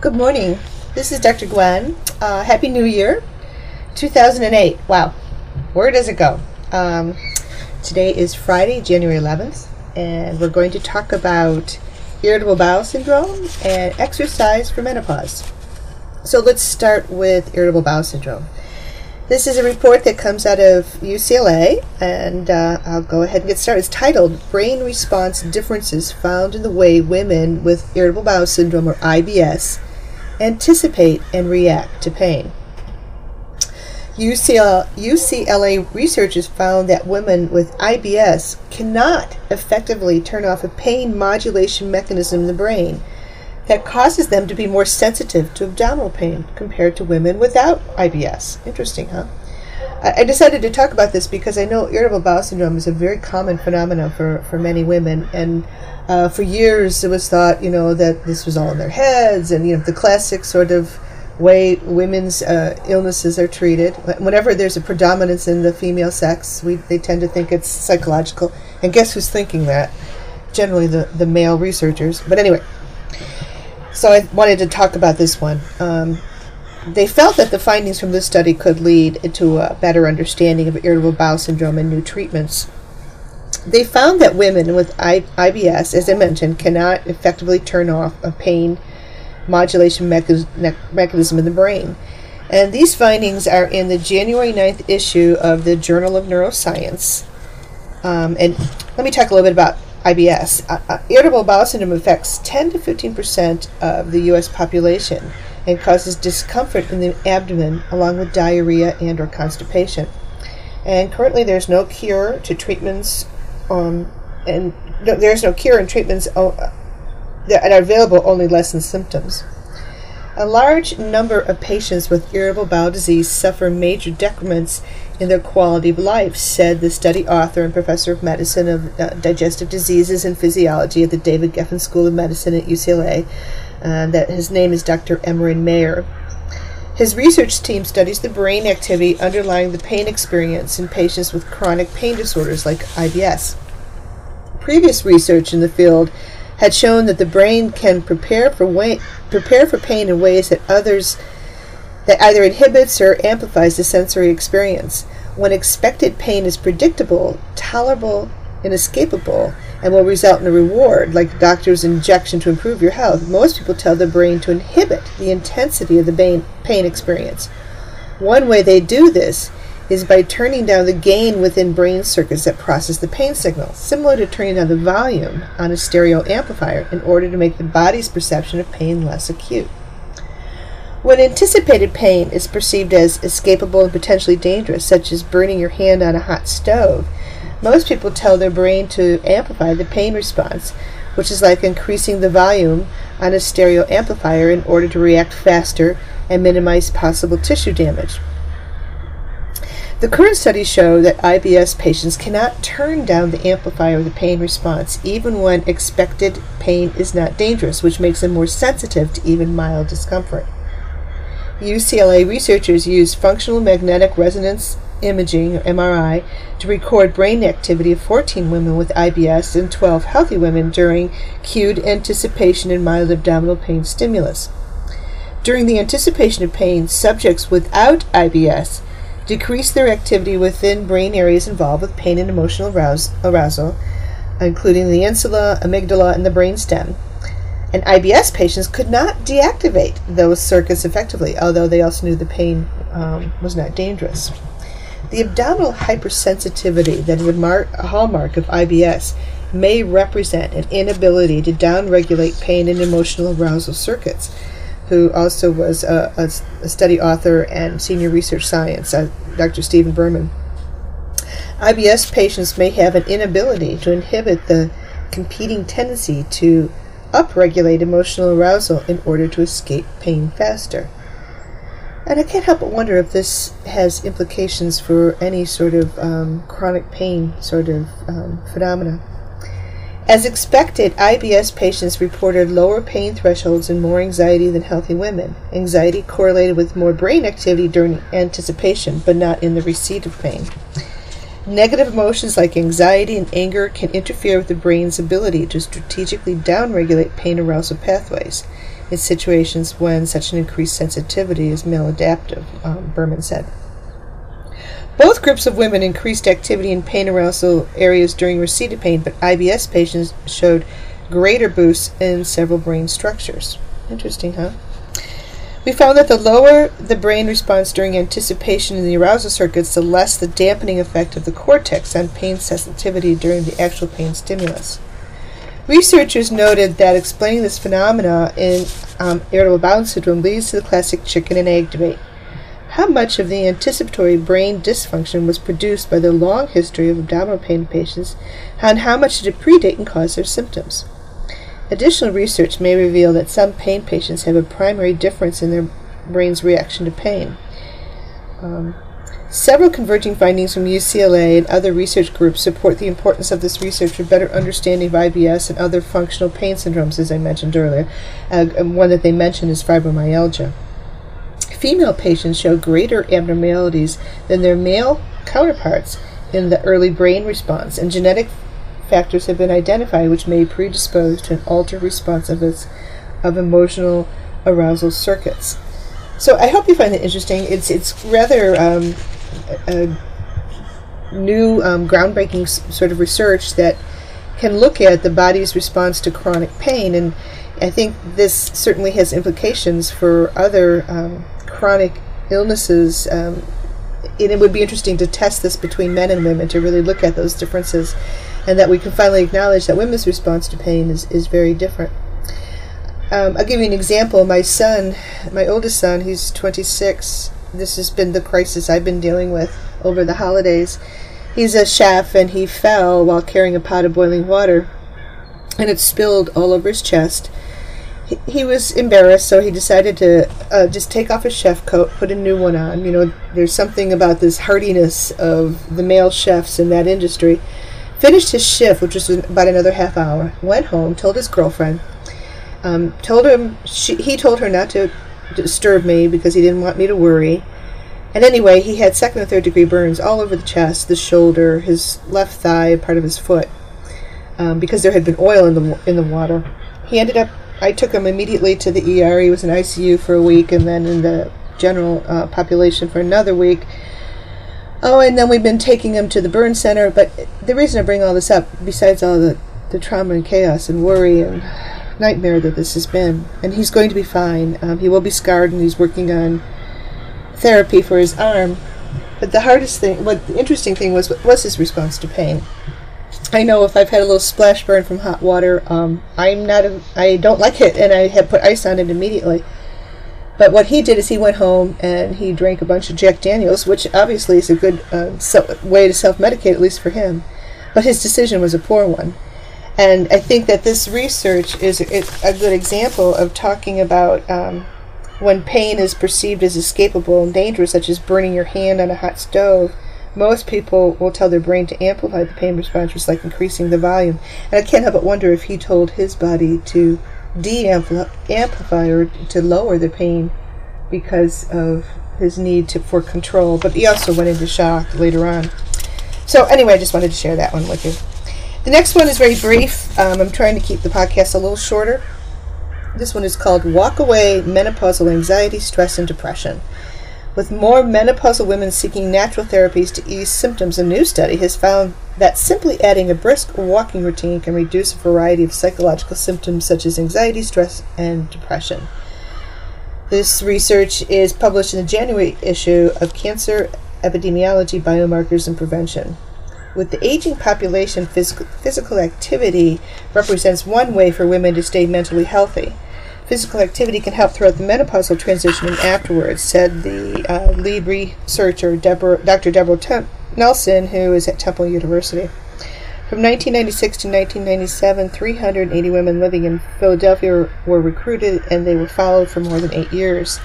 Good morning. This is Dr. Gwen. Uh, Happy New Year, 2008. Wow, where does it go? Um, today is Friday, January 11th, and we're going to talk about irritable bowel syndrome and exercise for menopause. So let's start with irritable bowel syndrome. This is a report that comes out of UCLA, and uh, I'll go ahead and get started. It's titled Brain Response Differences Found in the Way Women with Irritable Bowel Syndrome, or IBS, Anticipate and React to Pain. UCL, UCLA researchers found that women with IBS cannot effectively turn off a pain modulation mechanism in the brain that causes them to be more sensitive to abdominal pain compared to women without IBS. Interesting, huh? I decided to talk about this because I know irritable bowel syndrome is a very common phenomenon for, for many women, and uh, for years it was thought, you know, that this was all in their heads, and you know, the classic sort of way women's uh, illnesses are treated. Whenever there's a predominance in the female sex, we they tend to think it's psychological. And guess who's thinking that? Generally, the the male researchers. But anyway, so I wanted to talk about this one. Um, they felt that the findings from this study could lead to a better understanding of irritable bowel syndrome and new treatments. They found that women with I- IBS, as I mentioned, cannot effectively turn off a pain modulation mechanism in the brain. And these findings are in the January 9th issue of the Journal of Neuroscience. Um, and let me talk a little bit about IBS. Uh, uh, irritable bowel syndrome affects 10 to 15 percent of the U.S. population and causes discomfort in the abdomen along with diarrhea and or constipation. And currently there's no cure to treatments um, and no, there's no cure and treatments uh, that are available only lessen symptoms. A large number of patients with irritable bowel disease suffer major decrements in their quality of life, said the study author and professor of medicine of uh, digestive diseases and physiology at the David Geffen School of Medicine at UCLA. Uh, that his name is Dr. Emeran Mayer. His research team studies the brain activity underlying the pain experience in patients with chronic pain disorders like IBS. Previous research in the field had shown that the brain can prepare for way, prepare for pain in ways that others that either inhibits or amplifies the sensory experience. When expected pain is predictable, tolerable, inescapable, and will result in a reward, like a doctor's injection to improve your health, most people tell their brain to inhibit the intensity of the pain experience. One way they do this is by turning down the gain within brain circuits that process the pain signal, similar to turning down the volume on a stereo amplifier in order to make the body's perception of pain less acute. When anticipated pain is perceived as escapable and potentially dangerous, such as burning your hand on a hot stove, most people tell their brain to amplify the pain response, which is like increasing the volume on a stereo amplifier in order to react faster and minimize possible tissue damage. The current studies show that IBS patients cannot turn down the amplifier of the pain response even when expected pain is not dangerous, which makes them more sensitive to even mild discomfort. UCLA researchers used functional magnetic resonance imaging, or MRI, to record brain activity of 14 women with IBS and 12 healthy women during cued anticipation and mild abdominal pain stimulus. During the anticipation of pain, subjects without IBS decreased their activity within brain areas involved with pain and emotional arousal, including the insula, amygdala, and the brainstem and IBS patients could not deactivate those circuits effectively, although they also knew the pain um, was not dangerous. The abdominal hypersensitivity that is a, a hallmark of IBS may represent an inability to downregulate pain and emotional arousal circuits. Who also was a, a, a study author and senior research science, uh, Dr. Stephen Berman. IBS patients may have an inability to inhibit the competing tendency to upregulate emotional arousal in order to escape pain faster. And I can't help but wonder if this has implications for any sort of um, chronic pain sort of um, phenomena. As expected, IBS patients reported lower pain thresholds and more anxiety than healthy women. Anxiety correlated with more brain activity during anticipation, but not in the receipt of pain. Negative emotions like anxiety and anger can interfere with the brain's ability to strategically downregulate pain arousal pathways. In situations when such an increased sensitivity is maladaptive, um, Berman said. Both groups of women increased activity in pain arousal areas during receipt of pain, but IBS patients showed greater boosts in several brain structures. Interesting, huh? We found that the lower the brain response during anticipation in the arousal circuits, the less the dampening effect of the cortex on pain sensitivity during the actual pain stimulus. Researchers noted that explaining this phenomena in um, irritable bowel syndrome leads to the classic chicken and egg debate. How much of the anticipatory brain dysfunction was produced by the long history of abdominal pain in patients, and how much did it predate and cause their symptoms? Additional research may reveal that some pain patients have a primary difference in their brain's reaction to pain. Um, several converging findings from UCLA and other research groups support the importance of this research for better understanding of IBS and other functional pain syndromes, as I mentioned earlier. Uh, one that they mentioned is fibromyalgia. Female patients show greater abnormalities than their male counterparts in the early brain response, and genetic factors have been identified which may predispose to an altered response of, its, of emotional arousal circuits. So I hope you find it interesting. It's it's rather um, a, new, um, groundbreaking sort of research that can look at the body's response to chronic pain, and I think this certainly has implications for other um, chronic illnesses. Um, and it would be interesting to test this between men and women to really look at those differences and that we can finally acknowledge that women's response to pain is, is very different. Um, I'll give you an example. My son, my oldest son, he's 26. This has been the crisis I've been dealing with over the holidays. He's a chef and he fell while carrying a pot of boiling water and it spilled all over his chest. He, he was embarrassed, so he decided to uh, just take off his chef coat, put a new one on. You know, there's something about this hardiness of the male chefs in that industry. Finished his shift, which was about another half hour, went home, told his girlfriend, um, told him she, he told her not to disturb me because he didn't want me to worry. And anyway, he had second and third degree burns all over the chest, the shoulder, his left thigh, part of his foot, um, because there had been oil in the in the water. He ended up. I took him immediately to the ER. He was in ICU for a week, and then in the general uh, population for another week. Oh, and then we've been taking him to the burn center. But the reason I bring all this up, besides all the, the trauma and chaos and worry and nightmare that this has been, and he's going to be fine. Um, he will be scarred, and he's working on therapy for his arm. But the hardest thing, what the interesting thing was, was his response to pain. I know if I've had a little splash burn from hot water, um, I'm not, a, I don't like it, and I have put ice on it immediately. But what he did is he went home and he drank a bunch of Jack Daniels, which obviously is a good uh, way to self-medicate, at least for him. But his decision was a poor one. And I think that this research is a, good example of talking about um, when pain is perceived as escapable and dangerous, such as burning your hand on a hot stove. Most people will tell their brain to amplify the pain response, just like increasing the volume. And I can't help but wonder if he told his body to de-amplify or to lower the pain because of his need to, for control. But he also went into shock later on. So anyway, I just wanted to share that one with you. The next one is very brief. Um, I'm trying to keep the podcast a little shorter. This one is called Walk Away Menopausal Anxiety, Stress, and Depression. With more menopausal women seeking natural therapies to ease symptoms, a new study has found that simply adding a brisk walking routine can reduce a variety of psychological symptoms such as anxiety, stress, and depression. This research is published in the January issue of Cancer Epidemiology, Biomarkers, and Prevention. With the aging population, physical, physical activity represents one way for women to stay mentally healthy. Physical activity can help throughout the menopausal transition and afterwards, said the uh, lead researcher, Deborah, Dr. Deborah Tem- Nelson, who is at Temple University. From 1996 to 1997, 380 women living in Philadelphia were recruited and they were followed for more than eight years.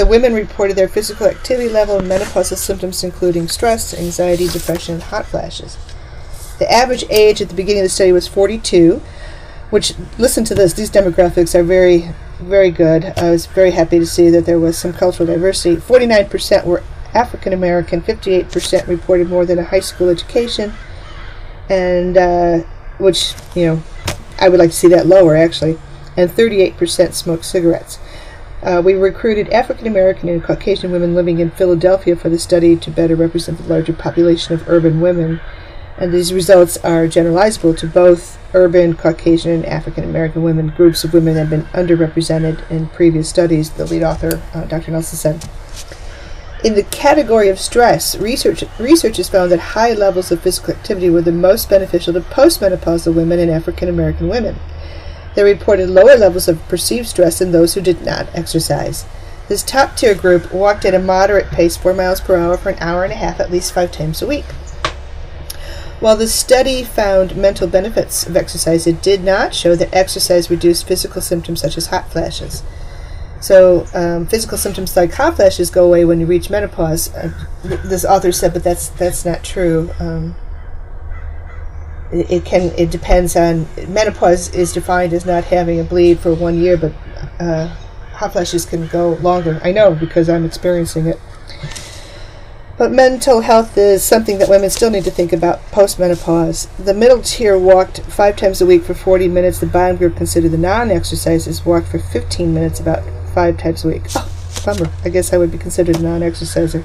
The women reported their physical activity level and menopausal symptoms, including stress, anxiety, depression, and hot flashes. The average age at the beginning of the study was 42, which, listen to this, these demographics are very, very good. I was very happy to see that there was some cultural diversity. 49% were African American, 58% reported more than a high school education, and uh, which, you know, I would like to see that lower actually. and 38% smoked cigarettes. Uh, we recruited African American and Caucasian women living in Philadelphia for the study to better represent the larger population of urban women. And these results are generalizable to both urban, Caucasian, and African American women. Groups of women have been underrepresented in previous studies, the lead author, uh, Dr. Nelson said. In the category of stress, research, researchers found that high levels of physical activity were the most beneficial to postmenopausal women and African American women. They reported lower levels of perceived stress in those who did not exercise. This top tier group walked at a moderate pace, 4 miles per hour, for an hour and a half at least five times a week. While the study found mental benefits of exercise, it did not show that exercise reduced physical symptoms such as hot flashes. So, um, physical symptoms like hot flashes go away when you reach menopause. Uh, this author said, but that's that's not true. Um, it, can it depends on menopause is defined as not having a bleed for one year, but uh, hot flashes can go longer. I know because I'm experiencing it. But mental health is something that women still need to think about post menopause. The middle tier walked five times a week for 40 minutes. The bottom group, considered the non exercises, walked for 15 minutes about five times a week. Oh, bummer. I guess I would be considered a non exerciser.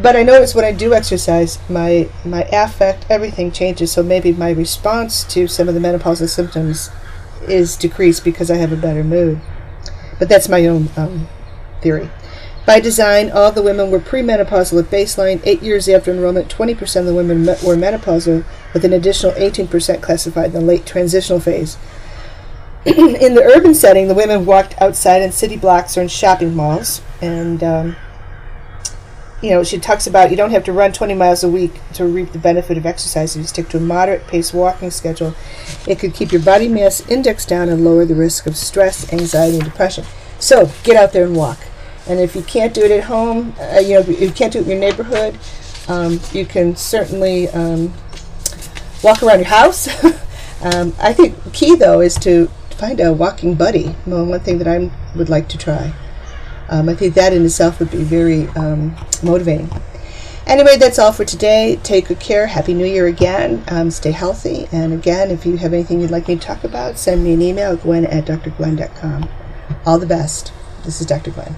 But I notice when I do exercise, my my affect, everything changes. So maybe my response to some of the menopausal symptoms is decreased because I have a better mood. But that's my own um, theory. By design, all the women were premenopausal at baseline. Eight years after enrollment, 20% of the women were menopausal, with an additional 18% classified in the late transitional phase. in the urban setting, the women walked outside in city blocks or in shopping malls. And, um, you know, she talks about you don't have to run 20 miles a week to reap the benefit of exercise. If you stick to a moderate pace walking schedule, it could keep your body mass index down and lower the risk of stress, anxiety, and depression. So, get out there and walk. And if you can't do it at home, uh, you know, if you can't do it in your neighborhood, um, you can certainly um, walk around your house. um, I think key though is to find a walking buddy. Well, one thing that I would like to try. Um, I think that in itself would be very um, motivating. Anyway, that's all for today. Take good care. Happy New Year again. Um, stay healthy. And again, if you have anything you'd like me to talk about, send me an email, gwen at drgwen.com. All the best. This is Dr. Gwen.